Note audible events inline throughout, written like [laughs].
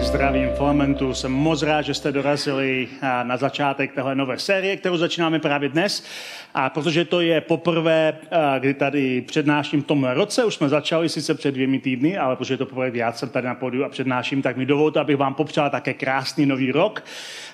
Zdravím Filamentu. Jsem moc rád, že jste dorazili na začátek téhle nové série, kterou začínáme právě dnes. A protože to je poprvé, kdy tady přednáším v tom roce, už jsme začali sice před dvěmi týdny, ale protože je to poprvé, já jsem tady na podiu a přednáším, tak mi dovolte, abych vám popřál také krásný nový rok.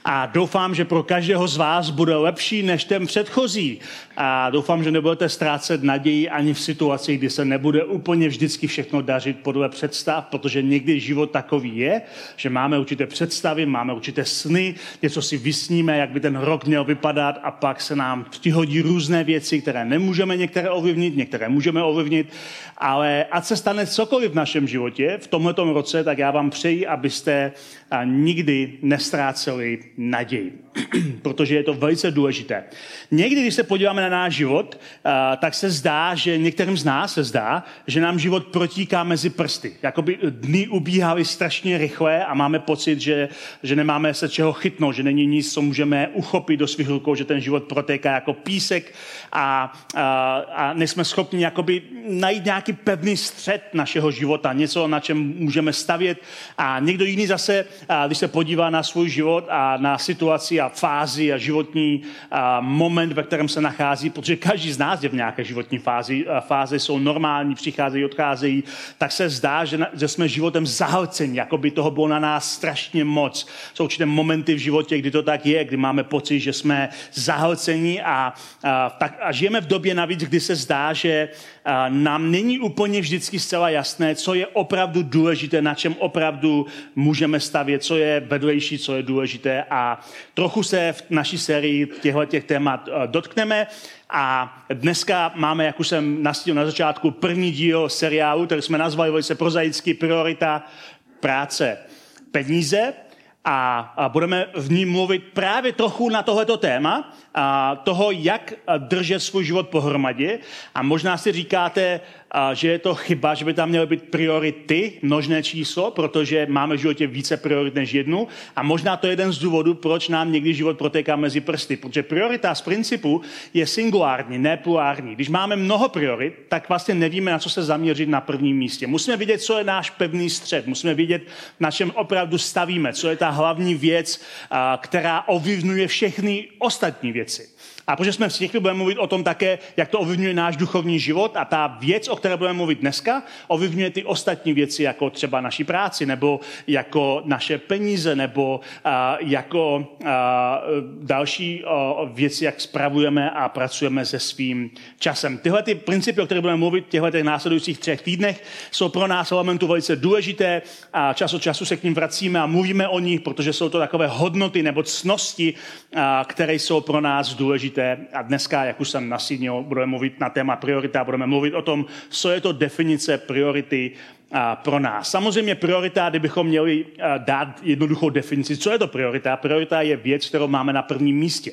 A doufám, že pro každého z vás bude lepší než ten předchozí. A doufám, že nebudete ztrácet naději ani v situaci, kdy se nebude úplně vždycky všechno dařit podle představ, protože někdy život takový je, že máme určité představy, máme určité sny, něco si vysníme, jak by ten rok měl vypadat a pak se nám přihodí různé věci, které nemůžeme některé ovlivnit, některé můžeme ovlivnit, ale ať se stane cokoliv v našem životě v tomto roce, tak já vám přeji, abyste nikdy nestráceli naději, [clears throat] protože je to velice důležité. Někdy, když se podíváme na náš život, tak se zdá, že některým z nás se zdá, že nám život protíká mezi prsty. Jakoby dny ubíhaly strašně rychle a máme pocit, že, že nemáme se čeho chytnout, že není nic, co můžeme uchopit do svých rukou, že ten život protéká jako písek a, a, a nejsme schopni jakoby najít nějaký pevný střed našeho života, něco, na čem můžeme stavět. A někdo jiný zase, a když se podívá na svůj život a na situaci a fázi a životní a moment, ve kterém se nachází, protože každý z nás je v nějaké životní fázi, a fáze jsou normální, přicházejí, odcházejí, tak se zdá, že, že jsme životem zahlceni, jako by toho bylo na nás strašně moc. Jsou určité momenty v životě, kdy to tak je, kdy máme pocit, že jsme zahlceni a, a, tak, a žijeme v době navíc, kdy se zdá, že a, nám není úplně vždycky zcela jasné, co je opravdu důležité, na čem opravdu můžeme stavět, co je vedlejší, co je důležité a trochu se v naší sérii těchto těch témat dotkneme. A dneska máme, jak už jsem nastínil na začátku, první díl seriálu, který jsme nazvali velice prozaický priorita práce peníze a, a budeme v ní mluvit právě trochu na tohleto téma, a toho, jak držet svůj život pohromadě. A možná si říkáte, a že je to chyba, že by tam měly být priority, množné číslo, protože máme v životě více priorit než jednu. A možná to je jeden z důvodů, proč nám někdy život protéká mezi prsty. Protože priorita z principu je singulární, ne polární. Když máme mnoho priorit, tak vlastně nevíme, na co se zaměřit na prvním místě. Musíme vidět, co je náš pevný střed. Musíme vidět, na čem opravdu stavíme, co je ta hlavní věc, která ovlivňuje všechny ostatní věci. A protože jsme v církvi, budeme mluvit o tom také, jak to ovlivňuje náš duchovní život a ta věc, o které budeme mluvit dneska, ovlivňuje ty ostatní věci, jako třeba naši práci, nebo jako naše peníze, nebo uh, jako uh, další uh, věci, jak spravujeme a pracujeme se svým časem. Tyhle ty principy, o kterých budeme mluvit v těchto těch následujících třech týdnech, jsou pro nás elementu velice důležité a čas od času se k ním vracíme a mluvíme o nich, protože jsou to takové hodnoty nebo cnosti, uh, které jsou pro nás důležité důležité. A dneska, jak už jsem nasínil, budeme mluvit na téma priorita, budeme mluvit o tom, co je to definice priority pro nás. Samozřejmě priorita, kdybychom měli dát jednoduchou definici, co je to priorita? Priorita je věc, kterou máme na prvním místě.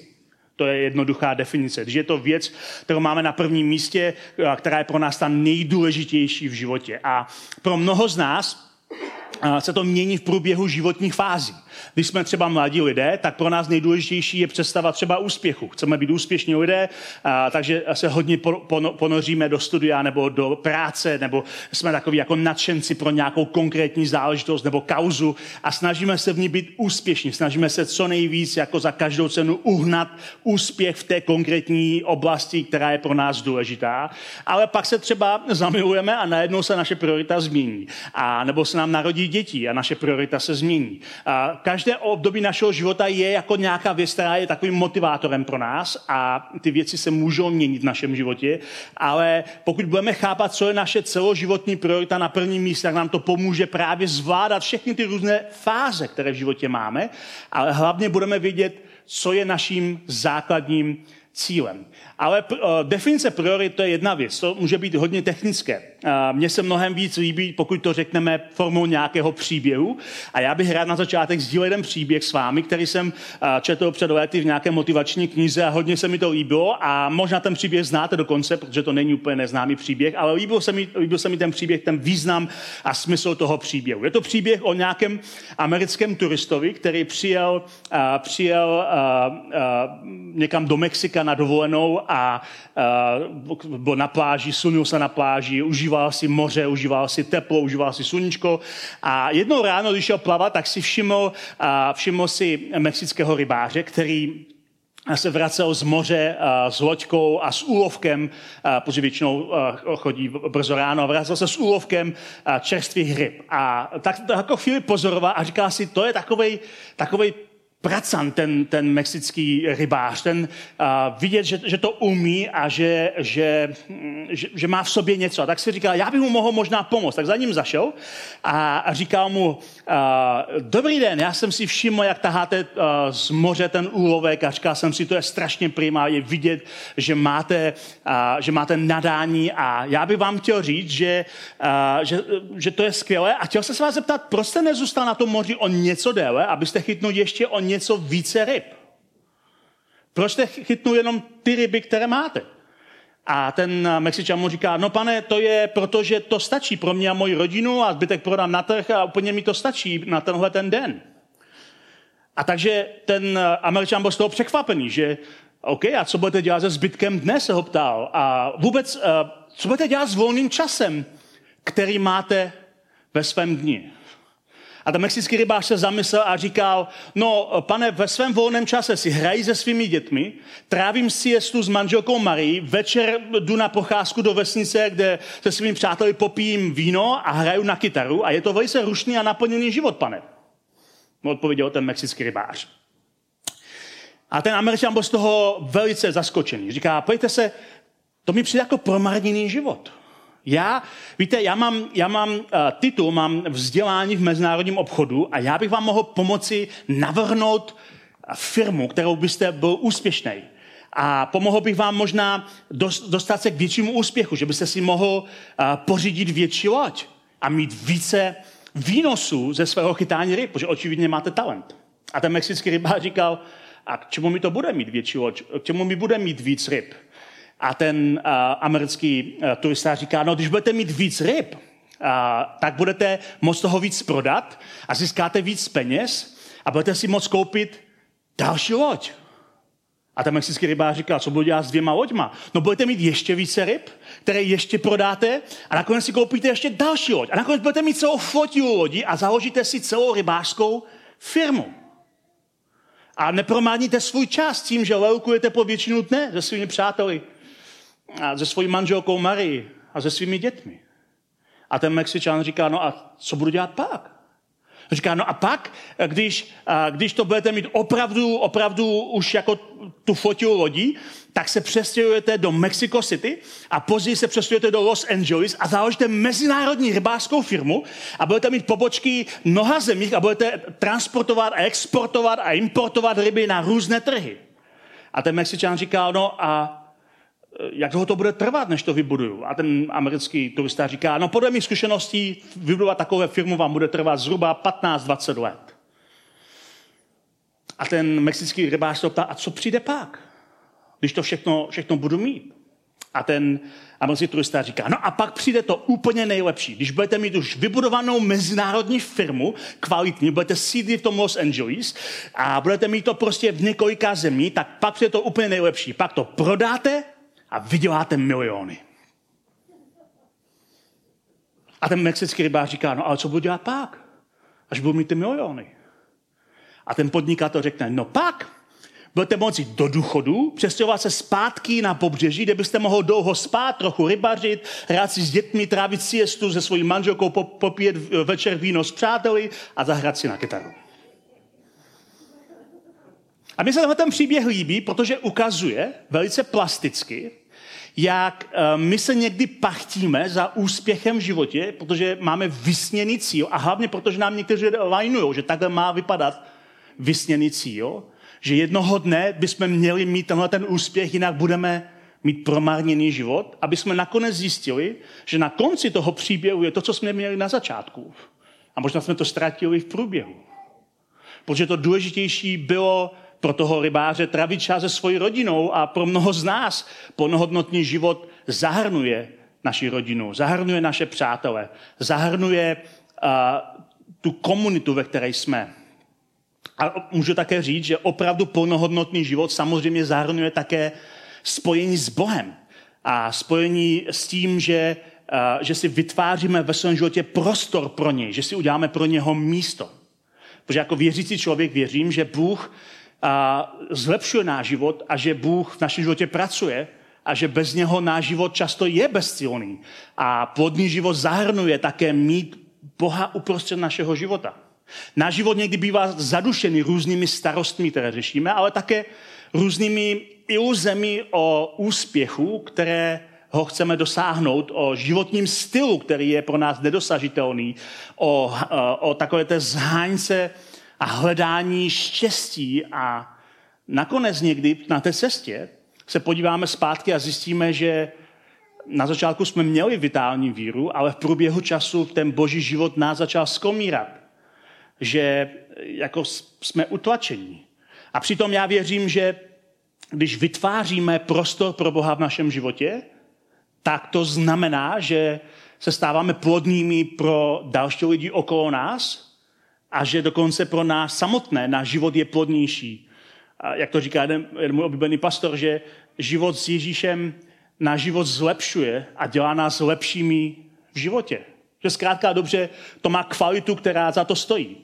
To je jednoduchá definice. Když je to věc, kterou máme na prvním místě, která je pro nás ta nejdůležitější v životě. A pro mnoho z nás se to mění v průběhu životních fází. Když jsme třeba mladí lidé, tak pro nás nejdůležitější je představa třeba úspěchu. Chceme být úspěšní lidé, a, takže se hodně ponoříme do studia nebo do práce, nebo jsme takový jako nadšenci pro nějakou konkrétní záležitost nebo kauzu a snažíme se v ní být úspěšní. Snažíme se co nejvíc jako za každou cenu uhnat úspěch v té konkrétní oblasti, která je pro nás důležitá. Ale pak se třeba zamilujeme a najednou se naše priorita změní. A nebo se nám narodí děti a naše priorita se změní. A každé období našeho života je jako nějaká věc, která je takovým motivátorem pro nás a ty věci se můžou měnit v našem životě, ale pokud budeme chápat, co je naše celoživotní priorita na prvním místě, tak nám to pomůže právě zvládat všechny ty různé fáze, které v životě máme, ale hlavně budeme vědět, co je naším základním cílem. Ale uh, definice priorit to je jedna věc, to může být hodně technické. Mně se mnohem víc líbí, pokud to řekneme formou nějakého příběhu. A já bych rád na začátek sdílel jeden příběh s vámi, který jsem četl před lety v nějaké motivační knize a hodně se mi to líbilo. A možná ten příběh znáte dokonce, protože to není úplně neznámý příběh, ale líbil se mi, líbil se mi ten příběh, ten význam a smysl toho příběhu. Je to příběh o nějakém americkém turistovi, který přijel, přijel někam do Mexika na dovolenou a byl na pláži, sunul se na pláži, užíval si moře, užíval si teplo, užíval si sluníčko a jednou ráno, když šel plavat, tak si všiml, všiml si mexického rybáře, který se vracel z moře s loďkou a s úlovkem, protože většinou chodí brzo ráno, a vracel se s úlovkem čerstvých ryb. A tak to jako chvíli pozoroval a říká si, to je takovej, takovej pracan, ten, ten mexický rybář, ten uh, vidět, že, že to umí a že, že, že, že má v sobě něco. A tak si říkal, já bych mu mohl možná pomoct. Tak za ním zašel a, a říkal mu, uh, dobrý den, já jsem si všiml, jak taháte uh, z moře ten úlovek a říkal jsem si, to je strašně prima, je vidět, že máte, uh, že máte nadání a já bych vám chtěl říct, že, uh, že, že to je skvělé a chtěl jsem se vás zeptat, proč jste nezůstal na tom moři o něco déle, abyste chytnul ještě o něco více ryb. Proč jste chytnul jenom ty ryby, které máte? A ten Mexičan mu říká, no pane, to je proto, že to stačí pro mě a moji rodinu a zbytek prodám na trh a úplně mi to stačí na tenhle ten den. A takže ten Američan byl z toho překvapený, že OK, a co budete dělat se zbytkem dne, se ho ptal. A vůbec, eh, co budete dělat s volným časem, který máte ve svém dni? A ten mexický rybář se zamyslel a říkal, no pane, ve svém volném čase si hrají se svými dětmi, trávím siestu s manželkou Marí, večer jdu na procházku do vesnice, kde se svými přáteli popijím víno a hraju na kytaru a je to velice rušný a naplněný život, pane. Odpověděl ten mexický rybář. A ten američan byl z toho velice zaskočený. Říká, pojďte se, to mi přijde jako promarněný život. Já, víte, já mám, já mám uh, titul, mám vzdělání v mezinárodním obchodu a já bych vám mohl pomoci navrhnout firmu, kterou byste byl úspěšný. A pomohl bych vám možná dostat se k většímu úspěchu, že byste si mohl uh, pořídit větší loď a mít více výnosů ze svého chytání ryb, protože očividně máte talent. A ten mexický rybář říkal, a k čemu mi to bude mít větší loď? K čemu mi bude mít víc ryb? A ten uh, americký uh, turista říká, no když budete mít víc ryb, uh, tak budete moct toho víc prodat a získáte víc peněz a budete si moct koupit další loď. A ten mexický rybář říká, co budu dělat s dvěma loďma? No budete mít ještě více ryb, které ještě prodáte a nakonec si koupíte ještě další loď. A nakonec budete mít celou flotilu lodí a založíte si celou rybářskou firmu. A nepromádníte svůj čas tím, že lelkujete po většinu dne se svými přáteli a se svojí manželkou Marii a se svými dětmi. A ten Mexičan říká, no a co budu dělat pak? Říká, no a pak, když, když to budete mít opravdu, opravdu už jako tu fotil lodí, tak se přestěhujete do Mexico City a později se přestěhujete do Los Angeles a založíte mezinárodní rybářskou firmu a budete mít pobočky mnoha zemích a budete transportovat a exportovat a importovat ryby na různé trhy. A ten Mexičan říkal, no a jak dlouho to bude trvat, než to vybuduju. A ten americký turista říká, no podle mých zkušeností vybudovat takové firmu vám bude trvat zhruba 15-20 let. A ten mexický rybář se ptá, a co přijde pak, když to všechno, všechno budu mít? A ten americký turista říká, no a pak přijde to úplně nejlepší. Když budete mít už vybudovanou mezinárodní firmu, kvalitní, budete sídlit v tom Los Angeles a budete mít to prostě v několika zemí, tak pak přijde to úplně nejlepší. Pak to prodáte a vyděláte miliony. A ten mexický rybář říká, no ale co budu dělat pak, až budu mít ty miliony? A ten podnikatel řekne, no pak budete moci do důchodu přestěhovat se zpátky na pobřeží, kde byste mohl dlouho spát, trochu rybařit, hrát si s dětmi, trávit siestu se svojí manželkou, popíjet večer víno s přáteli a zahrát si na kytaru. A mně se tenhle ten příběh líbí, protože ukazuje velice plasticky, jak eh, my se někdy pachtíme za úspěchem v životě, protože máme vysněný cíl a hlavně protože nám někteří lajnují, že takhle má vypadat vysněný cíl, že jednoho dne bychom měli mít tenhle ten úspěch, jinak budeme mít promarněný život, aby jsme nakonec zjistili, že na konci toho příběhu je to, co jsme měli na začátku. A možná jsme to ztratili v průběhu. Protože to důležitější bylo pro toho rybáře trávit čas se svojí rodinou a pro mnoho z nás plnohodnotný život zahrnuje naši rodinu, zahrnuje naše přátele, zahrnuje uh, tu komunitu, ve které jsme. A můžu také říct, že opravdu plnohodnotný život samozřejmě zahrnuje také spojení s Bohem a spojení s tím, že, uh, že si vytváříme ve svém životě prostor pro něj, že si uděláme pro něho místo. Protože jako věřící člověk věřím, že Bůh a zlepšuje náš život a že Bůh v našem životě pracuje a že bez něho náš život často je bezcílný. A plodný život zahrnuje také mít Boha uprostřed našeho života. Náš život někdy bývá zadušený různými starostmi, které řešíme, ale také různými iluzemi o úspěchu, které ho chceme dosáhnout, o životním stylu, který je pro nás nedosažitelný, o, o takové té zháňce a hledání štěstí a nakonec někdy na té cestě se podíváme zpátky a zjistíme, že na začátku jsme měli vitální víru, ale v průběhu času ten boží život nás začal skomírat. Že jako jsme utlačení. A přitom já věřím, že když vytváříme prostor pro Boha v našem životě, tak to znamená, že se stáváme plodnými pro další lidi okolo nás a že dokonce pro nás samotné náš život je plodnější. A jak to říká jeden, jeden můj oblíbený pastor, že život s Ježíšem náš život zlepšuje a dělá nás lepšími v životě. Že zkrátka dobře to má kvalitu, která za to stojí.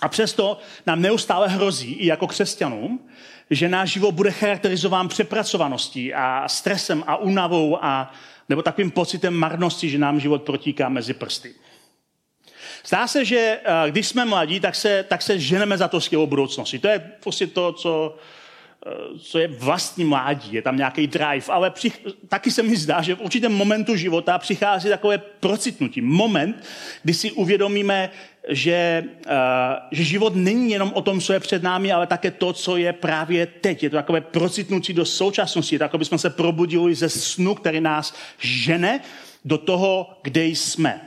A přesto nám neustále hrozí, i jako křesťanům, že náš život bude charakterizován přepracovaností a stresem a únavou a nebo takovým pocitem marnosti, že nám život protíká mezi prsty. Zdá se, že eh, když jsme mladí, tak se, tak se ženeme za to skvělou budoucností. To je prostě to, co, eh, co je vlastní mládí, je tam nějaký drive, ale přich, taky se mi zdá, že v určitém momentu života přichází takové procitnutí. Moment, kdy si uvědomíme, že, uh, že život není jenom o tom, co je před námi, ale také to, co je právě teď. Je to takové procitnutí do současnosti, je to, jako se probudili ze snu, který nás žene do toho, kde jsme.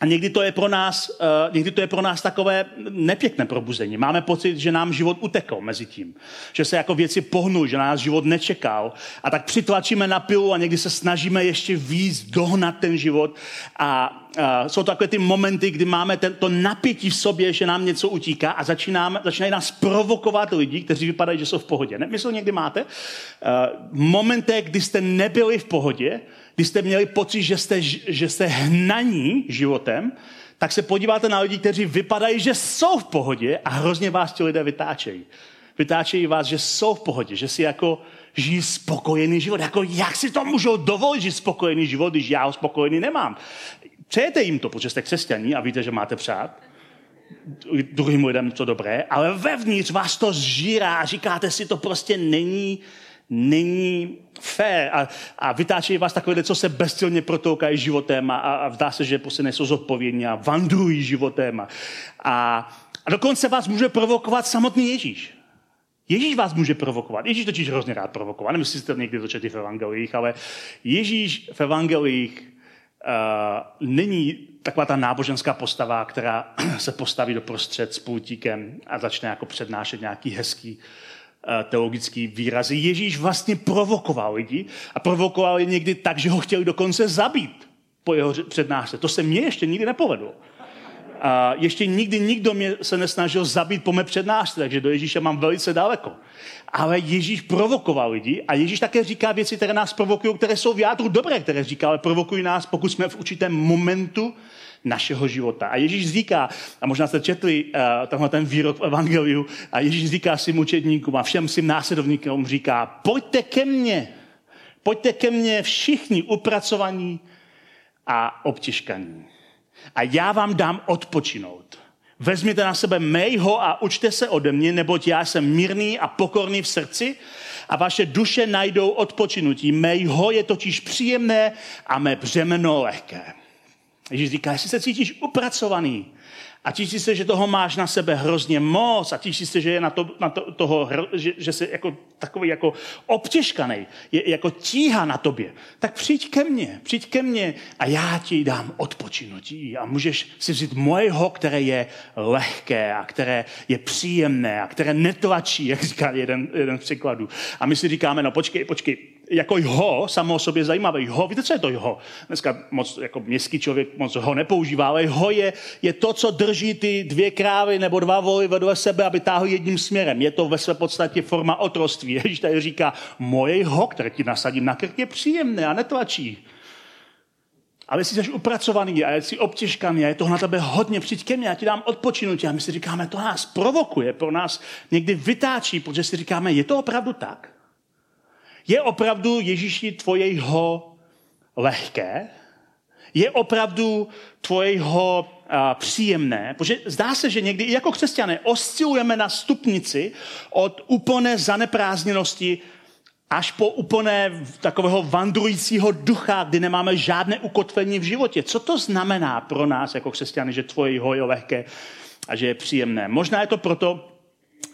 A někdy to je pro nás, uh, někdy to je pro nás takové nepěkné probuzení. Máme pocit, že nám život utekl mezi tím. Že se jako věci pohnou, že nás život nečekal. A tak přitlačíme na pilu a někdy se snažíme ještě víc dohnat ten život. A uh, jsou to takové ty momenty, kdy máme tento napětí v sobě, že nám něco utíká a začínáme, začínají nás provokovat lidi, kteří vypadají, že jsou v pohodě. Ne? Myslel někdy máte? Uh, momente, kdy jste nebyli v pohodě, když jste měli pocit, že jste, že jste hnaní životem, tak se podíváte na lidi, kteří vypadají, že jsou v pohodě a hrozně vás ti lidé vytáčejí. Vytáčejí vás, že jsou v pohodě, že si jako žijí spokojený život. Jako jak si to můžou dovolit žít spokojený život, když já ho spokojený nemám? Přejete jim to, protože jste křesťaní a víte, že máte přát druhým lidem to dobré, ale vevnitř vás to zžírá a říkáte si, to prostě není není fér a, a vytáčejí vás takové, co se bezcilně protoukají životem a, a zdá se, že prostě nejsou zodpovědní a vandrují životem. A, a, dokonce vás může provokovat samotný Ježíš. Ježíš vás může provokovat. Ježíš totiž hrozně rád provokovat. Nevím, jestli jste někdy to četli v evangelích, ale Ježíš v evangelích uh, není taková ta náboženská postava, která [clears throat] se postaví do prostřed s pultíkem a začne jako přednášet nějaký hezký teologický výrazy. Ježíš vlastně provokoval lidi a provokoval je někdy tak, že ho chtěli dokonce zabít po jeho přednášce. To se mně ještě nikdy nepovedlo. A ještě nikdy nikdo mě se nesnažil zabít po mé přednášce, takže do Ježíše mám velice daleko. Ale Ježíš provokoval lidi a Ježíš také říká věci, které nás provokují, které jsou v jádru dobré, které říká, ale provokují nás, pokud jsme v určitém momentu našeho života. A Ježíš říká, a možná jste četli uh, tenhle ten výrok v Evangeliu, a Ježíš říká svým učedníkům a všem svým následovníkům říká, pojďte ke mně, pojďte ke mně všichni upracovaní a obtěžkaní. A já vám dám odpočinout. Vezměte na sebe mého a učte se ode mě, neboť já jsem mírný a pokorný v srdci a vaše duše najdou odpočinutí. Mého je totiž příjemné a mé břemeno lehké. Ježíš říká, jestli se cítíš upracovaný a těší se, že toho máš na sebe hrozně moc a těší se, že je na, to, na to, toho, že, že jsi jako takový jako obtěžkaný, je jako tíha na tobě, tak přijď ke mně, přijď ke mně a já ti dám odpočinutí a můžeš si vzít mojeho, které je lehké a které je příjemné a které netlačí, jak říká jeden, jeden z příkladů. A my si říkáme, no počkej, počkej, jako jho, samo o sobě zajímavé. Jho, víte, co je to jho? Dneska moc, jako městský člověk moc ho nepoužívá, ale jho je, je to, co drží ty dvě krávy nebo dva voly vedle sebe, aby táhli jedním směrem. Je to ve své podstatě forma otroství. [laughs] Ježíš tady říká, moje jho, které ti nasadím na krk, je příjemné a netlačí. Ale jestli jsi upracovaný a jsi obtěžkaný a je toho na tebe hodně, přijď ke mně, já ti dám odpočinutí. A my si říkáme, to nás provokuje, pro nás někdy vytáčí, protože si říkáme, je to opravdu tak? Je opravdu Ježíši tvojeho lehké? Je opravdu tvojeho a, příjemné? Protože zdá se, že někdy i jako křesťané oscilujeme na stupnici od úplné zaneprázdněnosti až po úplné takového vandrujícího ducha, kdy nemáme žádné ukotvení v životě. Co to znamená pro nás jako křesťany, že tvoje je lehké a že je příjemné? Možná je to proto,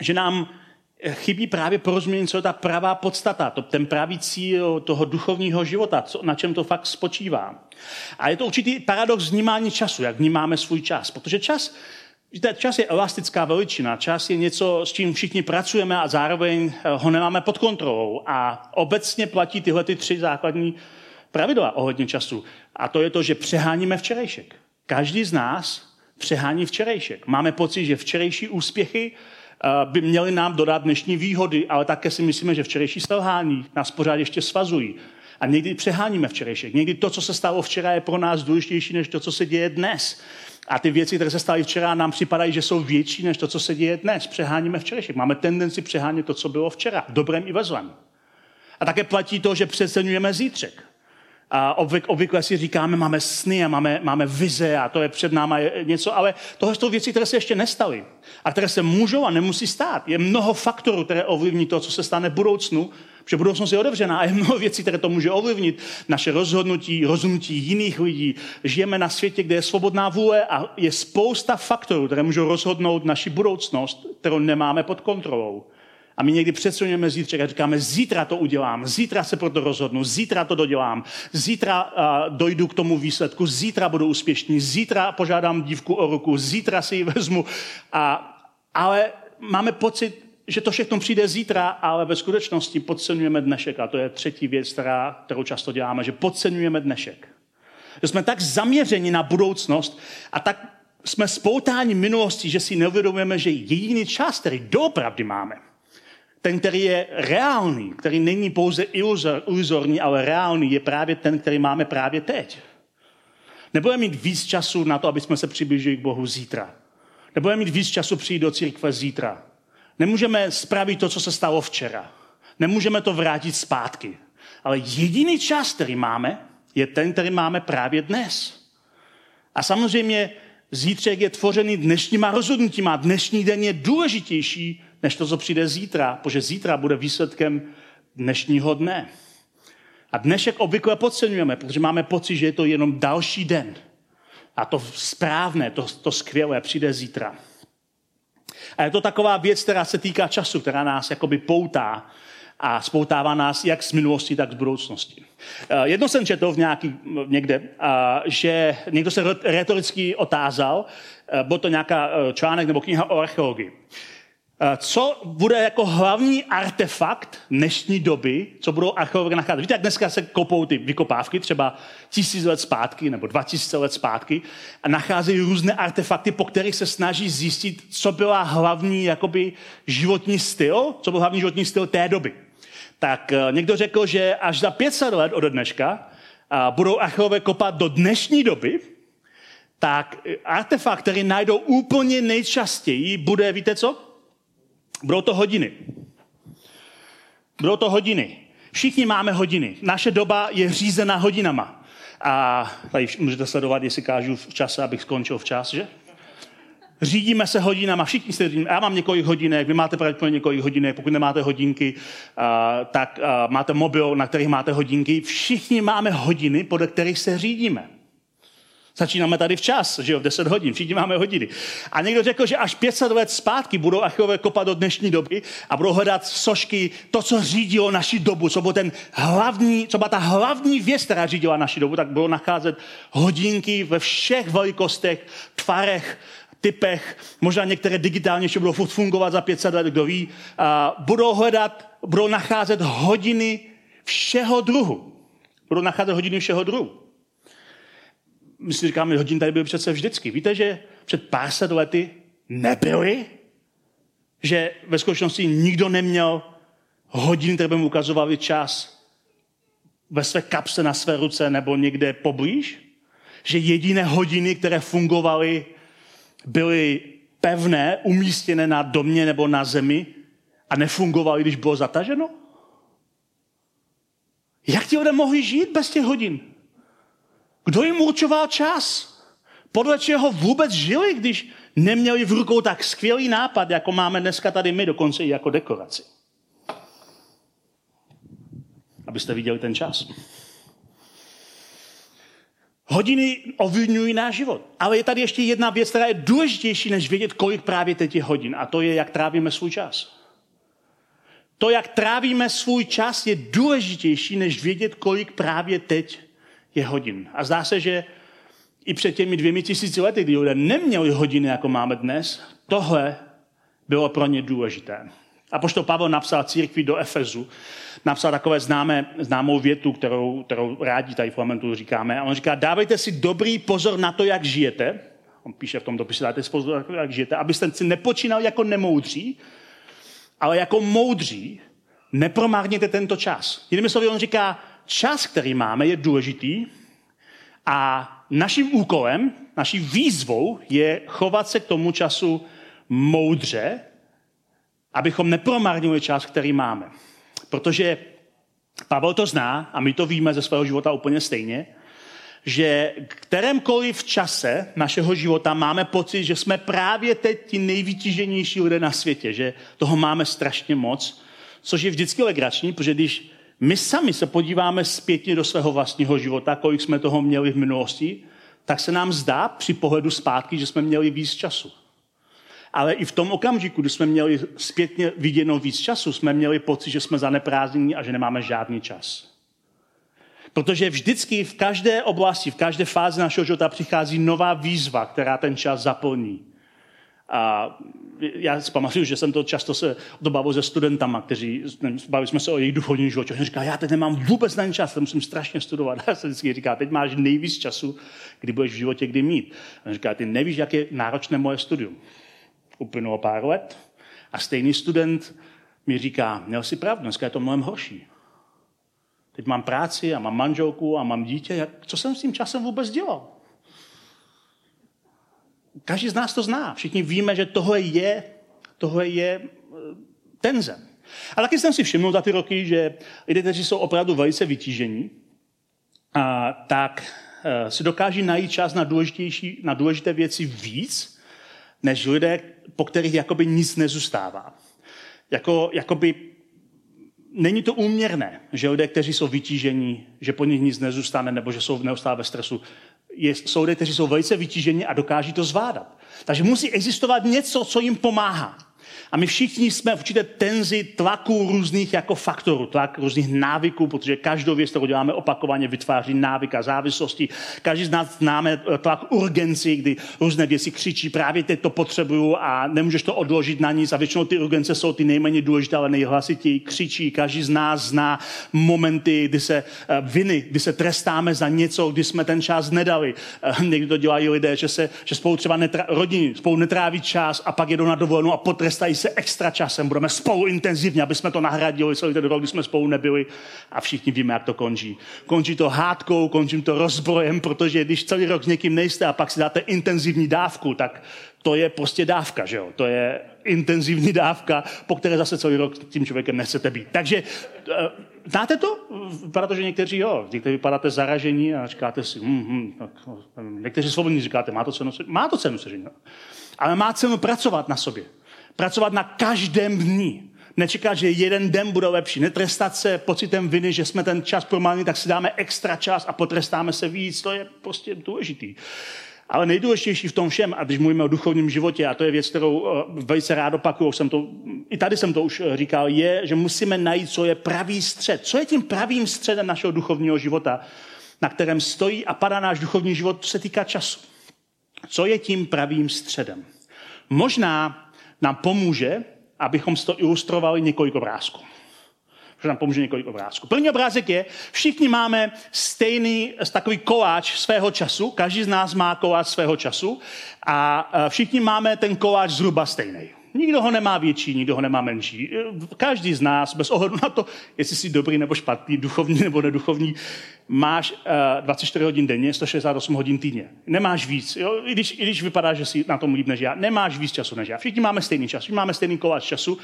že nám chybí právě porozumění, co je ta pravá podstata, to, ten pravý cíl toho duchovního života, co, na čem to fakt spočívá. A je to určitý paradox vnímání času, jak vnímáme svůj čas. Protože čas, víte, čas je elastická veličina, čas je něco, s čím všichni pracujeme a zároveň eh, ho nemáme pod kontrolou. A obecně platí tyhle ty tři základní pravidla ohledně času. A to je to, že přeháníme včerejšek. Každý z nás přehání včerejšek. Máme pocit, že včerejší úspěchy by měli nám dodat dnešní výhody, ale také si myslíme, že včerejší selhání nás pořád ještě svazují. A někdy přeháníme včerejšek. Někdy to, co se stalo včera, je pro nás důležitější než to, co se děje dnes. A ty věci, které se staly včera, nám připadají, že jsou větší než to, co se děje dnes. Přeháníme včerejšek. Máme tendenci přehánět to, co bylo včera, dobrém i ve zlém. A také platí to, že přeceňujeme zítřek. A obvykle, obvykle si říkáme, máme sny a máme, máme vize a to je před náma něco, ale tohle jsou věci, které se ještě nestaly a které se můžou a nemusí stát. Je mnoho faktorů, které ovlivní to, co se stane v budoucnu, protože budoucnost je otevřená a je mnoho věcí, které to může ovlivnit. Naše rozhodnutí, rozhodnutí jiných lidí. Žijeme na světě, kde je svobodná vůle a je spousta faktorů, které můžou rozhodnout naši budoucnost, kterou nemáme pod kontrolou. A my někdy předsunujeme zítřek a říkáme, zítra to udělám, zítra se proto rozhodnu, zítra to dodělám, zítra uh, dojdu k tomu výsledku, zítra budu úspěšný, zítra požádám dívku o ruku, zítra si ji vezmu. A, ale máme pocit, že to všechno přijde zítra, ale ve skutečnosti podceňujeme dnešek. A to je třetí věc, která, kterou často děláme, že podceňujeme dnešek. Že jsme tak zaměřeni na budoucnost a tak jsme spoutáni minulostí, že si neuvědomujeme, že jediný čas, který doopravdy máme, ten, který je reálný, který není pouze iluzorní, ale reálný, je právě ten, který máme právě teď. Nebudeme mít víc času na to, aby jsme se přiblížili k Bohu zítra. Nebudeme mít víc času přijít do církve zítra. Nemůžeme spravit to, co se stalo včera. Nemůžeme to vrátit zpátky. Ale jediný čas, který máme, je ten, který máme právě dnes. A samozřejmě zítřek je tvořený dnešníma rozhodnutíma. Dnešní den je důležitější než to, co přijde zítra, protože zítra bude výsledkem dnešního dne. A dnešek obvykle podceňujeme, protože máme pocit, že je to jenom další den. A to správné, to, to skvělé přijde zítra. A je to taková věc, která se týká času, která nás jakoby poutá a spoutává nás jak z minulosti, tak z budoucnosti. Eh, jedno jsem četl v nějaký, někde, eh, že někdo se retoricky otázal, eh, byl to nějaká článek nebo kniha o archeologii. Eh, co bude jako hlavní artefakt dnešní doby, co budou archeologové nacházet. Víte, jak dneska se kopou ty vykopávky, třeba tisíc let zpátky nebo dva tisíce let zpátky a nacházejí různé artefakty, po kterých se snaží zjistit, co byla hlavní jakoby, životní styl, co byl hlavní životní styl té doby. Tak eh, někdo řekl, že až za 500 let od dneška budou archeologové kopat do dnešní doby, tak eh, artefakt, který najdou úplně nejčastěji, bude, víte co? Budou to hodiny. Budou to hodiny. Všichni máme hodiny. Naše doba je řízena hodinama. A tady můžete sledovat, jestli kážu v čase, abych skončil včas, že? Řídíme se hodinama, všichni se řídíme. Já mám několik hodinek, vy máte pravděpodobně několik hodinek, pokud nemáte hodinky, tak máte mobil, na kterých máte hodinky. Všichni máme hodiny, podle kterých se řídíme. Začínáme tady včas, že jo, v 10 hodin, všichni máme hodiny. A někdo řekl, že až 500 let zpátky budou archeové kopat do dnešní doby a budou hledat sošky, to, co řídilo naši dobu, co byl ten hlavní, co byla ta hlavní věc, která řídila naši dobu, tak budou nacházet hodinky ve všech velikostech, tvarech, typech, možná některé digitálně ještě budou fungovat za 500 let, kdo ví, a budou hledat, budou nacházet hodiny všeho druhu. Budou nacházet hodiny všeho druhu my si říkáme, hodin tady byly přece vždycky. Víte, že před pár set lety nebyly? Že ve skutečnosti nikdo neměl hodin, které by mu ukazovaly čas ve své kapse na své ruce nebo někde poblíž? Že jediné hodiny, které fungovaly, byly pevné, umístěné na domě nebo na zemi a nefungovaly, když bylo zataženo? Jak ti lidé mohli žít bez těch hodin? Kdo jim určoval čas? Podle čeho vůbec žili, když neměli v rukou tak skvělý nápad, jako máme dneska tady my, dokonce i jako dekoraci. Abyste viděli ten čas. Hodiny ovlivňují náš život. Ale je tady ještě jedna věc, která je důležitější, než vědět, kolik právě teď je hodin. A to je, jak trávíme svůj čas. To, jak trávíme svůj čas, je důležitější, než vědět, kolik právě teď je hodin. A zdá se, že i před těmi dvěmi tisíci lety, kdy lidé neměli hodiny, jako máme dnes, tohle bylo pro ně důležité. A pošto Pavel napsal církvi do Efezu, napsal takové známé, známou větu, kterou, kterou rádi tady v Lamentu říkáme. A on říká, dávejte si dobrý pozor na to, jak žijete. On píše v tom dopise, dávejte si pozor na to, jak žijete, abyste si nepočínal jako nemoudří, ale jako moudří, nepromárněte tento čas. Jinými slovy, on říká, čas, který máme, je důležitý a naším úkolem, naší výzvou je chovat se k tomu času moudře, abychom nepromarnili čas, který máme. Protože Pavel to zná a my to víme ze svého života úplně stejně, že v kterémkoliv čase našeho života máme pocit, že jsme právě teď ti nejvytíženější lidé na světě, že toho máme strašně moc, což je vždycky legrační, protože když my sami se podíváme zpětně do svého vlastního života, kolik jsme toho měli v minulosti, tak se nám zdá při pohledu zpátky, že jsme měli víc času. Ale i v tom okamžiku, kdy jsme měli zpětně viděno víc času, jsme měli pocit, že jsme zaneprázdnění a že nemáme žádný čas. Protože vždycky v každé oblasti, v každé fázi našeho života přichází nová výzva, která ten čas zaplní. A já si pamatuju, že jsem to často se dobavil se studentama, kteří, bavili jsme se o jejich duchovním životě. On říká, já teď nemám vůbec na čas, musím strašně studovat. Já se vždycky říká, teď máš nejvíc času, kdy budeš v životě kdy mít. On říká, ty nevíš, jak je náročné moje studium. Uplynulo pár let a stejný student mi říká, měl si pravdu, dneska je to mnohem horší. Teď mám práci a mám manželku a mám dítě, jak, co jsem s tím časem vůbec dělal? Každý z nás to zná. Všichni víme, že tohle je, tohle je eh, tenze. Ale taky jsem si všiml za ty roky, že lidé, kteří jsou opravdu velice vytížení, a, tak a, eh, si dokáží najít čas na, důležitější, na důležité věci víc, než lidé, po kterých jakoby nic nezůstává. Jako, jakoby není to úměrné, že lidé, kteří jsou vytížení, že po nich nic nezůstane, nebo že jsou neustále ve stresu, jsou lidé, kteří jsou velice vytíženi a dokáží to zvládat. Takže musí existovat něco, co jim pomáhá. A my všichni jsme v určité tenzi tlaku různých jako faktorů, tlak různých návyků, protože každou věc, kterou děláme opakovaně, vytváří návyk a závislosti. Každý z nás známe eh, tlak urgenci, kdy různé věci křičí, právě teď to potřebuju a nemůžeš to odložit na nic. A většinou ty urgence jsou ty nejméně důležité, ale nejhlasitěji křičí. Každý z nás zná momenty, kdy se eh, viny, kdy se trestáme za něco, kdy jsme ten čas nedali. Eh, někdy to dělají lidé, že, se, že spolu třeba netra, rodiny spolu netráví čas a pak jedou na dovolenou a potrestají se extra časem, budeme spolu intenzivně, aby jsme to nahradili celý ten rok, kdy jsme spolu nebyli a všichni víme, jak to končí. Končí to hádkou, končí to rozbrojem, protože když celý rok s někým nejste a pak si dáte intenzivní dávku, tak to je prostě dávka, že jo? To je intenzivní dávka, po které zase celý rok tím člověkem nechcete být. Takže eh, znáte to? Vypadá to, že někteří jo, někteří vypadáte zaražení a říkáte si, hm, hm, tak, někteří svobodní říkáte, má to cenu, má to cenu sežení. Ale má cenu pracovat na sobě. Pracovat na každém dní. Nečekat, že jeden den bude lepší. Netrestat se pocitem viny, že jsme ten čas promarnili, tak si dáme extra čas a potrestáme se víc. To je prostě důležitý. Ale nejdůležitější v tom všem, a když mluvíme o duchovním životě, a to je věc, kterou eh, velice rád opakuju, jsem to, i tady jsem to už eh, říkal, je, že musíme najít, co je pravý střed. Co je tím pravým středem našeho duchovního života, na kterém stojí a padá náš duchovní život, co se týká času. Co je tím pravým středem? Možná nám pomůže, abychom to ilustrovali několik obrázků že nám pomůže několik obrázků. První obrázek je, všichni máme stejný takový koláč svého času, každý z nás má koláč svého času a všichni máme ten koláč zhruba stejný. Nikdo ho nemá větší, nikdo ho nemá menší. Každý z nás, bez ohledu na to, jestli jsi dobrý nebo špatný, duchovní nebo neduchovní, máš uh, 24 hodin denně, 168 hodin týdně. Nemáš víc. Jo? I, když, I když vypadá, že jsi na tom líp než já, nemáš víc času než já. Všichni máme stejný čas, všichni máme stejný koláč času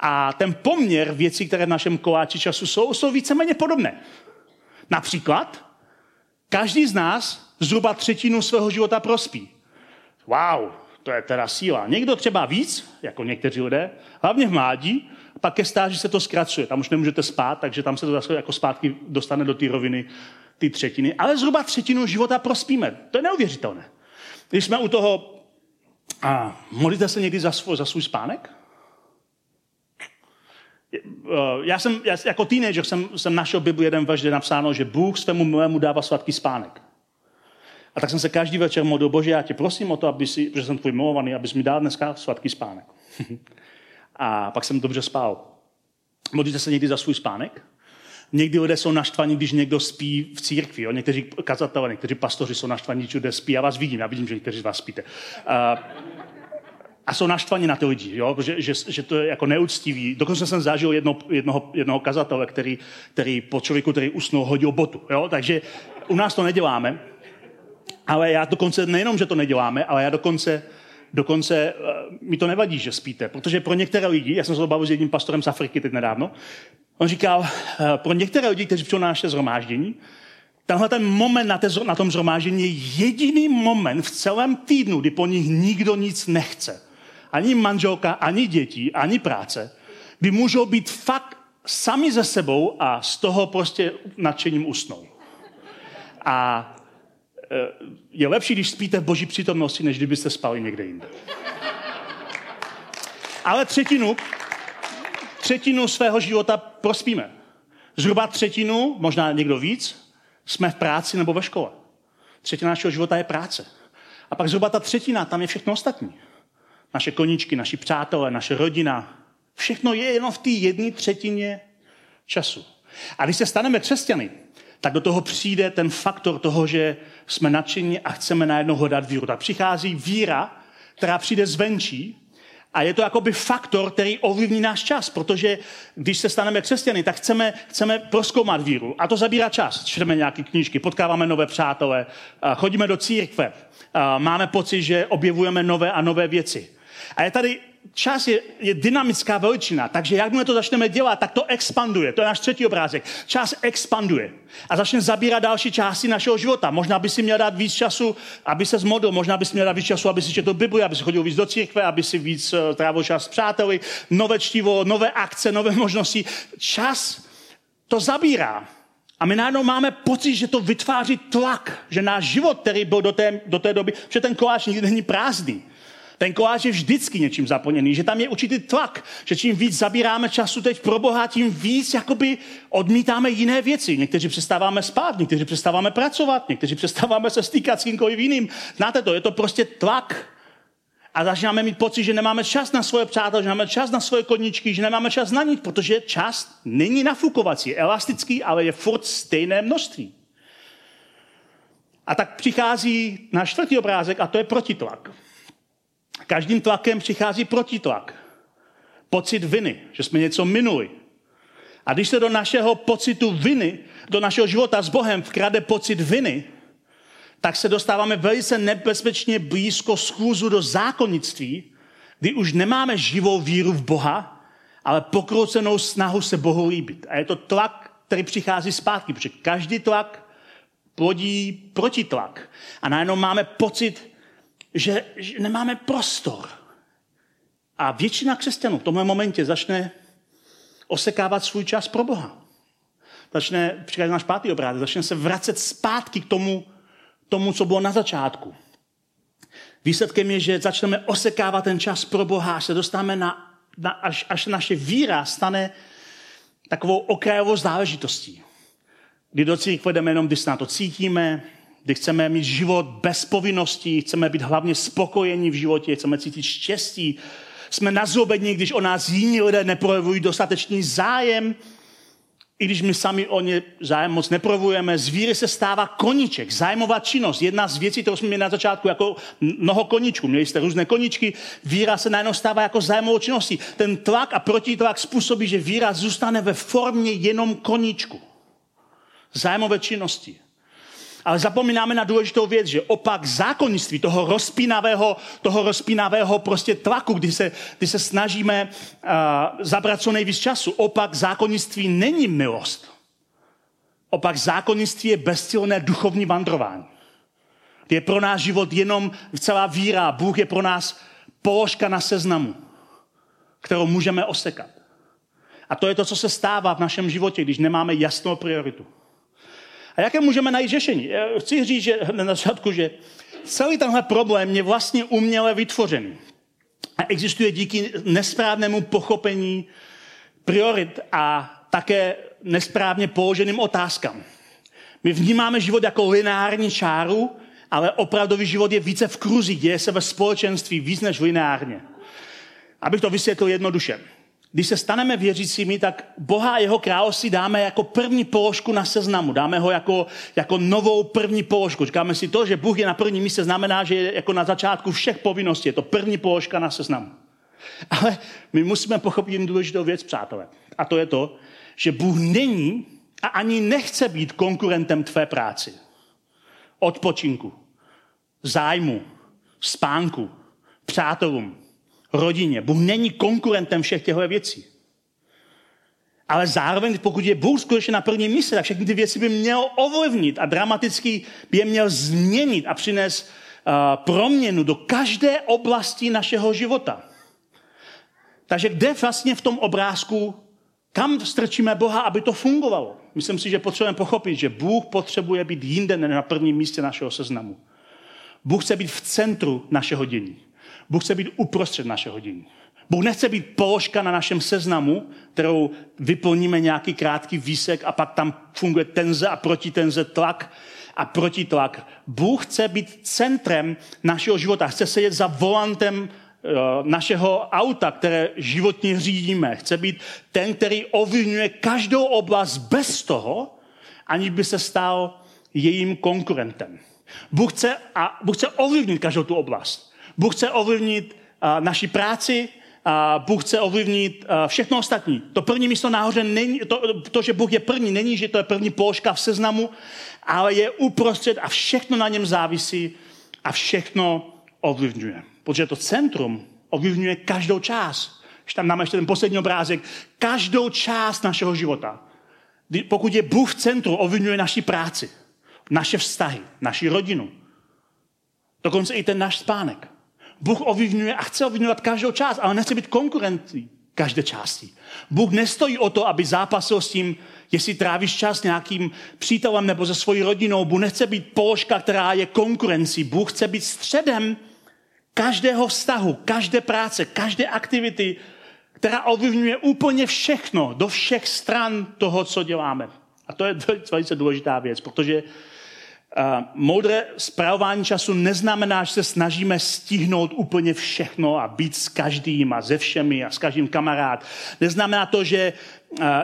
a ten poměr věcí, které v našem koláči času jsou, jsou víceméně podobné. Například, každý z nás zhruba třetinu svého života prospí. Wow, to je teda síla. Někdo třeba víc, jako někteří lidé, hlavně v mládí, pak ke stáži se to zkracuje. Tam už nemůžete spát, takže tam se to zase jako zpátky dostane do té roviny, ty třetiny. Ale zhruba třetinu života prospíme. To je neuvěřitelné. Když jsme u toho, a modlíte se někdy za svůj, za svůj spánek? Eh, já jsem, já, jako teenager jsem, jsem našel Bibli jeden verš, kde napsáno, že Bůh svému milému dává sladký spánek. A tak jsem se každý večer modlil, Bože, já tě prosím o to, aby si, protože jsem tvůj milovaný, abys mi dal dneska sladký spánek. [laughs] a pak jsem dobře spal. Modlíte se někdy za svůj spánek? Někdy lidé jsou naštvaní, když někdo spí v církvi. Jo? Někteří kazatelé, někteří pastoři jsou naštvaní, že spí. Já vás vidím, já vidím, že někteří z vás spíte. Uh, a jsou naštvaní na ty lidi, jo? Že, že, že, to je jako neúctivý. Dokonce jsem zažil jedno, jednoho, jednoho kazatele, který, který po člověku, který usnul, hodil botu. Jo? Takže u nás to neděláme, ale já dokonce, nejenom, že to neděláme, ale já dokonce, dokonce eh, mi to nevadí, že spíte, protože pro některé lidi, já jsem se bavil s jedním pastorem z Afriky teď nedávno, on říkal, eh, pro některé lidi, kteří přijdou na naše zhromáždění, tenhle ten moment na, té, na tom zhromáždění je jediný moment v celém týdnu, kdy po nich nikdo nic nechce ani manželka, ani děti, ani práce, kdy můžou být fakt sami ze sebou a z toho prostě nadšením usnou. A je lepší, když spíte v boží přítomnosti, než kdybyste spali někde jinde. Ale třetinu, třetinu svého života prospíme. Zhruba třetinu, možná někdo víc, jsme v práci nebo ve škole. Třetina našeho života je práce. A pak zhruba ta třetina, tam je všechno ostatní naše koničky, naši přátelé, naše rodina. Všechno je jenom v té jedné třetině času. A když se staneme křesťany, tak do toho přijde ten faktor toho, že jsme nadšení a chceme najednou hodat víru. Tak přichází víra, která přijde zvenčí a je to jakoby faktor, který ovlivní náš čas, protože když se staneme křesťany, tak chceme, chceme proskoumat víru. A to zabírá čas. Čteme nějaké knížky, potkáváme nové přátelé, chodíme do církve, máme pocit, že objevujeme nové a nové věci. A je tady, čas je, je dynamická veličina, takže jakmile to začneme dělat, tak to expanduje. To je náš třetí obrázek. Čas expanduje a začne zabírat další části našeho života. Možná by si měl dát víc času, aby se zmodlil, možná by si měl dát víc času, aby si četl Bibli, aby si chodil víc do církve, aby si víc uh, trávil čas s přáteli, nové čtivo, nové akce, nové [laughs] možnosti. Čas to zabírá. A my najednou máme pocit, že to vytváří tlak, že náš život, který byl do té, do té doby, že ten koláč nikdy není prázdný. Ten koláč je vždycky něčím zaplněný, že tam je určitý tlak, že čím víc zabíráme času teď pro Boha, tím víc jakoby odmítáme jiné věci. Někteří přestáváme spát, někteří přestáváme pracovat, někteří přestáváme se stýkat s kýmkoliv jiným. Znáte to, je to prostě tlak. A začínáme mít pocit, že nemáme čas na svoje přátelé, že nemáme čas na svoje koničky, že nemáme čas na nic, protože čas není nafukovací, je elastický, ale je furt stejné množství. A tak přichází náš čtvrtý obrázek a to je protitlak. Každým tlakem přichází protitlak. Pocit viny, že jsme něco minuli. A když se do našeho pocitu viny, do našeho života s Bohem vkrade pocit viny, tak se dostáváme velice nebezpečně blízko schůzu do zákonnictví, kdy už nemáme živou víru v Boha, ale pokroucenou snahu se Bohu líbit. A je to tlak, který přichází zpátky, protože každý tlak plodí protitlak. A najednou máme pocit, že, že nemáme prostor. A většina křesťanů v tomhle momentě začne osekávat svůj čas pro Boha. Začne, přichází náš pátý obrázek, začne se vracet zpátky k tomu, tomu, co bylo na začátku. Výsledkem je, že začneme osekávat ten čas pro Boha, až se dostáváme na, na až, až naše víra stane takovou okrajovou záležitostí. Kdy do církve jdeme jenom, když se na to cítíme, kdy chceme mít život bez povinností, chceme být hlavně spokojení v životě, chceme cítit štěstí. Jsme nazobení, když o nás jiní lidé neprojevují dostatečný zájem, i když my sami o ně zájem moc neprojevujeme, z víry se stává koníček, zájmová činnost. Jedna z věcí, kterou jsme měli na začátku jako mnoho koníčků. Měli jste různé koníčky, víra se najednou stává jako zájmovou činností. Ten tlak a protitlak způsobí, že víra zůstane ve formě jenom koníčku. Zájmové činnosti. Ale zapomínáme na důležitou věc, že opak zákonnictví, toho rozpínavého, toho rozpínavého prostě tlaku, kdy se, kdy se snažíme uh, zabrat co nejvíc času, opak zákonnictví není milost. Opak zákonnictví je bezcílné duchovní vandrování. Je pro náš život jenom celá víra. Bůh je pro nás položka na seznamu, kterou můžeme osekat. A to je to, co se stává v našem životě, když nemáme jasnou prioritu. A jaké můžeme najít řešení? Chci říct že na začátku, že celý tenhle problém je vlastně uměle vytvořený. A existuje díky nesprávnému pochopení priorit a také nesprávně položeným otázkám. My vnímáme život jako lineární čáru, ale opravdový život je více v kruzi, děje se ve společenství víc než lineárně. Abych to vysvětlil jednoduše když se staneme věřícími, tak Boha a jeho království dáme jako první položku na seznamu. Dáme ho jako, jako novou první položku. Říkáme si to, že Bůh je na prvním místě, znamená, že je jako na začátku všech povinností. Je to první položka na seznamu. Ale my musíme pochopit jednu důležitou věc, přátelé. A to je to, že Bůh není a ani nechce být konkurentem tvé práci. Odpočinku, zájmu, spánku, přátelům, rodině. Bůh není konkurentem všech těchto věcí. Ale zároveň, pokud je Bůh skutečně na prvním místě, tak všechny ty věci by měl ovlivnit a dramaticky by je měl změnit a přinést uh, proměnu do každé oblasti našeho života. Takže kde vlastně v tom obrázku, kam strčíme Boha, aby to fungovalo? Myslím si, že potřebujeme pochopit, že Bůh potřebuje být jinde na prvním místě našeho seznamu. Bůh chce být v centru našeho dění. Bůh chce být uprostřed našeho dění. Bůh nechce být položka na našem seznamu, kterou vyplníme nějaký krátký výsek a pak tam funguje tenze a protitenze, tlak a protitlak. Bůh chce být centrem našeho života. Chce sedět za volantem eh, našeho auta, které životně řídíme. Chce být ten, který ovlivňuje každou oblast bez toho, aniž by se stal jejím konkurentem. Bůh chce, a Bůh chce ovlivnit každou tu oblast. Bůh chce ovlivnit uh, naši práci, uh, Bůh chce ovlivnit uh, všechno ostatní. To první místo nahoře není, to, to, že Bůh je první, není, že to je první položka v seznamu, ale je uprostřed a všechno na něm závisí a všechno ovlivňuje. Protože to centrum ovlivňuje každou část. Když tam máme ještě ten poslední obrázek, každou část našeho života. Pokud je Bůh v centru, ovlivňuje naši práci, naše vztahy, naši rodinu. Dokonce i ten náš spánek. Bůh ovlivňuje a chce ovlivňovat každou část, ale nechce být konkurentní každé části. Bůh nestojí o to, aby zápasil s tím, jestli trávíš čas nějakým přítelem nebo se svojí rodinou. Bůh nechce být položka, která je konkurencí. Bůh chce být středem každého vztahu, každé práce, každé aktivity, která ovlivňuje úplně všechno, do všech stran toho, co děláme. A to je [laughs] velice důležitá věc, protože moudré zpravování času neznamená, že se snažíme stihnout úplně všechno a být s každým a ze všemi a s každým kamarád. Neznamená to, že,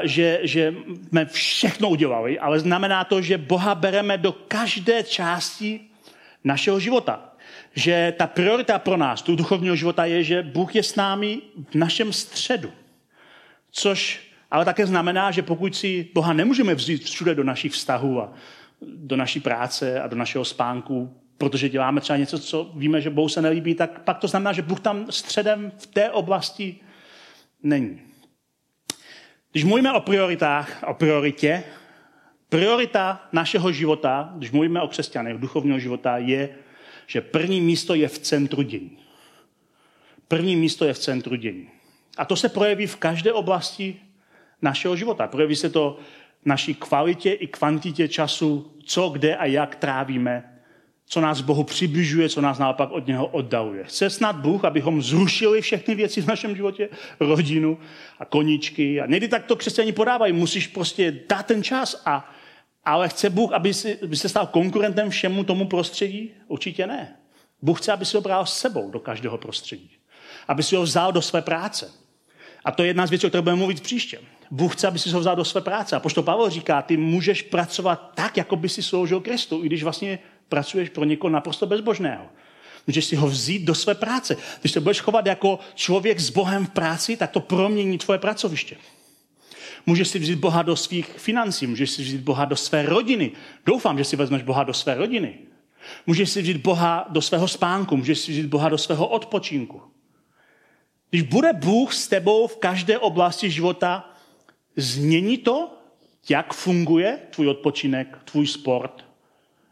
že, že jsme všechno udělali, ale znamená to, že Boha bereme do každé části našeho života. Že ta priorita pro nás, tu duchovního života, je, že Bůh je s námi v našem středu. Což ale také znamená, že pokud si Boha nemůžeme vzít všude do našich vztahů a do naší práce a do našeho spánku, protože děláme třeba něco, co víme, že Bohu se nelíbí, tak pak to znamená, že Bůh tam středem v té oblasti není. Když mluvíme o prioritách, o prioritě, priorita našeho života, když mluvíme o křesťanech, duchovního života, je, že první místo je v centru dění. První místo je v centru dění. A to se projeví v každé oblasti našeho života. Projeví se to naší kvalitě i kvantitě času, co, kde a jak trávíme, co nás Bohu přibližuje, co nás naopak od něho oddaluje. Chce snad Bůh, abychom zrušili všechny věci v našem životě, rodinu a koníčky. A někdy tak to křesťani podávají, musíš prostě dát ten čas. A, ale chce Bůh, aby, si, aby se stal konkurentem všemu tomu prostředí? Určitě ne. Bůh chce, aby si ho bral s sebou do každého prostředí. Aby si ho vzal do své práce. A to je jedna z věcí, o které budeme mluvit příště. Bůh chce, aby si ho vzal do své práce. A pošto Pavel říká, ty můžeš pracovat tak, jako by si sloužil Kristu, i když vlastně pracuješ pro někoho naprosto bezbožného. Můžeš si ho vzít do své práce. Když se budeš chovat jako člověk s Bohem v práci, tak to promění tvoje pracoviště. Můžeš si vzít Boha do svých financí, můžeš si vzít Boha do své rodiny. Doufám, že si vezmeš Boha do své rodiny. Můžeš si vzít Boha do svého spánku, můžeš si vzít Boha do svého odpočinku. Když bude Bůh s tebou v každé oblasti života, změní to, jak funguje tvůj odpočinek, tvůj sport,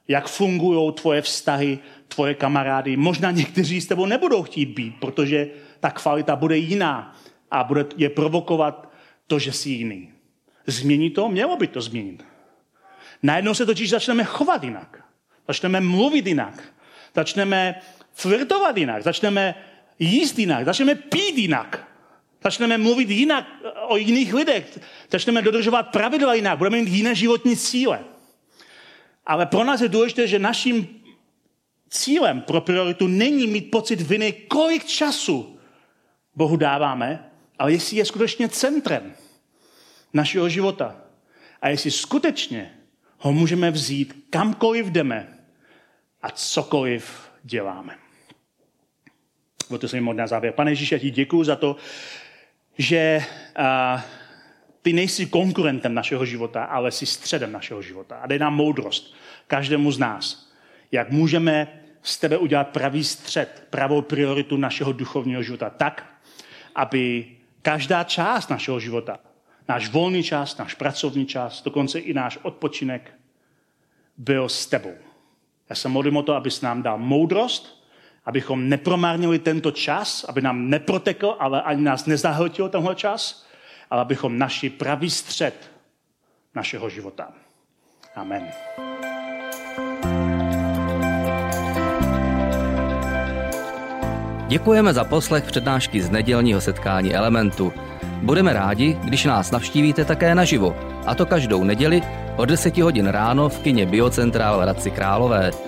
jak fungují tvoje vztahy, tvoje kamarády. Možná někteří s tebou nebudou chtít být, protože ta kvalita bude jiná a bude je provokovat to, že jsi jiný. Změní to? Mělo by to změnit. Najednou se totiž začneme chovat jinak. Začneme mluvit jinak. Začneme flirtovat jinak. Začneme jíst jinak. Začneme pít jinak. Začneme mluvit jinak o jiných lidech. Začneme dodržovat pravidla jinak. Budeme mít jiné životní cíle. Ale pro nás je důležité, že naším cílem pro prioritu není mít pocit viny, kolik času Bohu dáváme, ale jestli je skutečně centrem našeho života. A jestli skutečně ho můžeme vzít kamkoliv jdeme a cokoliv děláme. to se mi modná závěr. Pane Ježíši, já ti děkuju za to, že uh, ty nejsi konkurentem našeho života, ale jsi středem našeho života. A dej nám moudrost každému z nás, jak můžeme z tebe udělat pravý střed, pravou prioritu našeho duchovního života tak, aby každá část našeho života, náš volný čas, náš pracovní čas, dokonce i náš odpočinek, byl s tebou. Já se modlím o to, abys nám dal moudrost, abychom nepromárnili tento čas, aby nám neprotekl, ale ani nás nezahltil tenhle čas, ale abychom našli pravý střed našeho života. Amen. Děkujeme za poslech přednášky z nedělního setkání Elementu. Budeme rádi, když nás navštívíte také naživo, a to každou neděli od 10 hodin ráno v kině Biocentrál v Hradci Králové.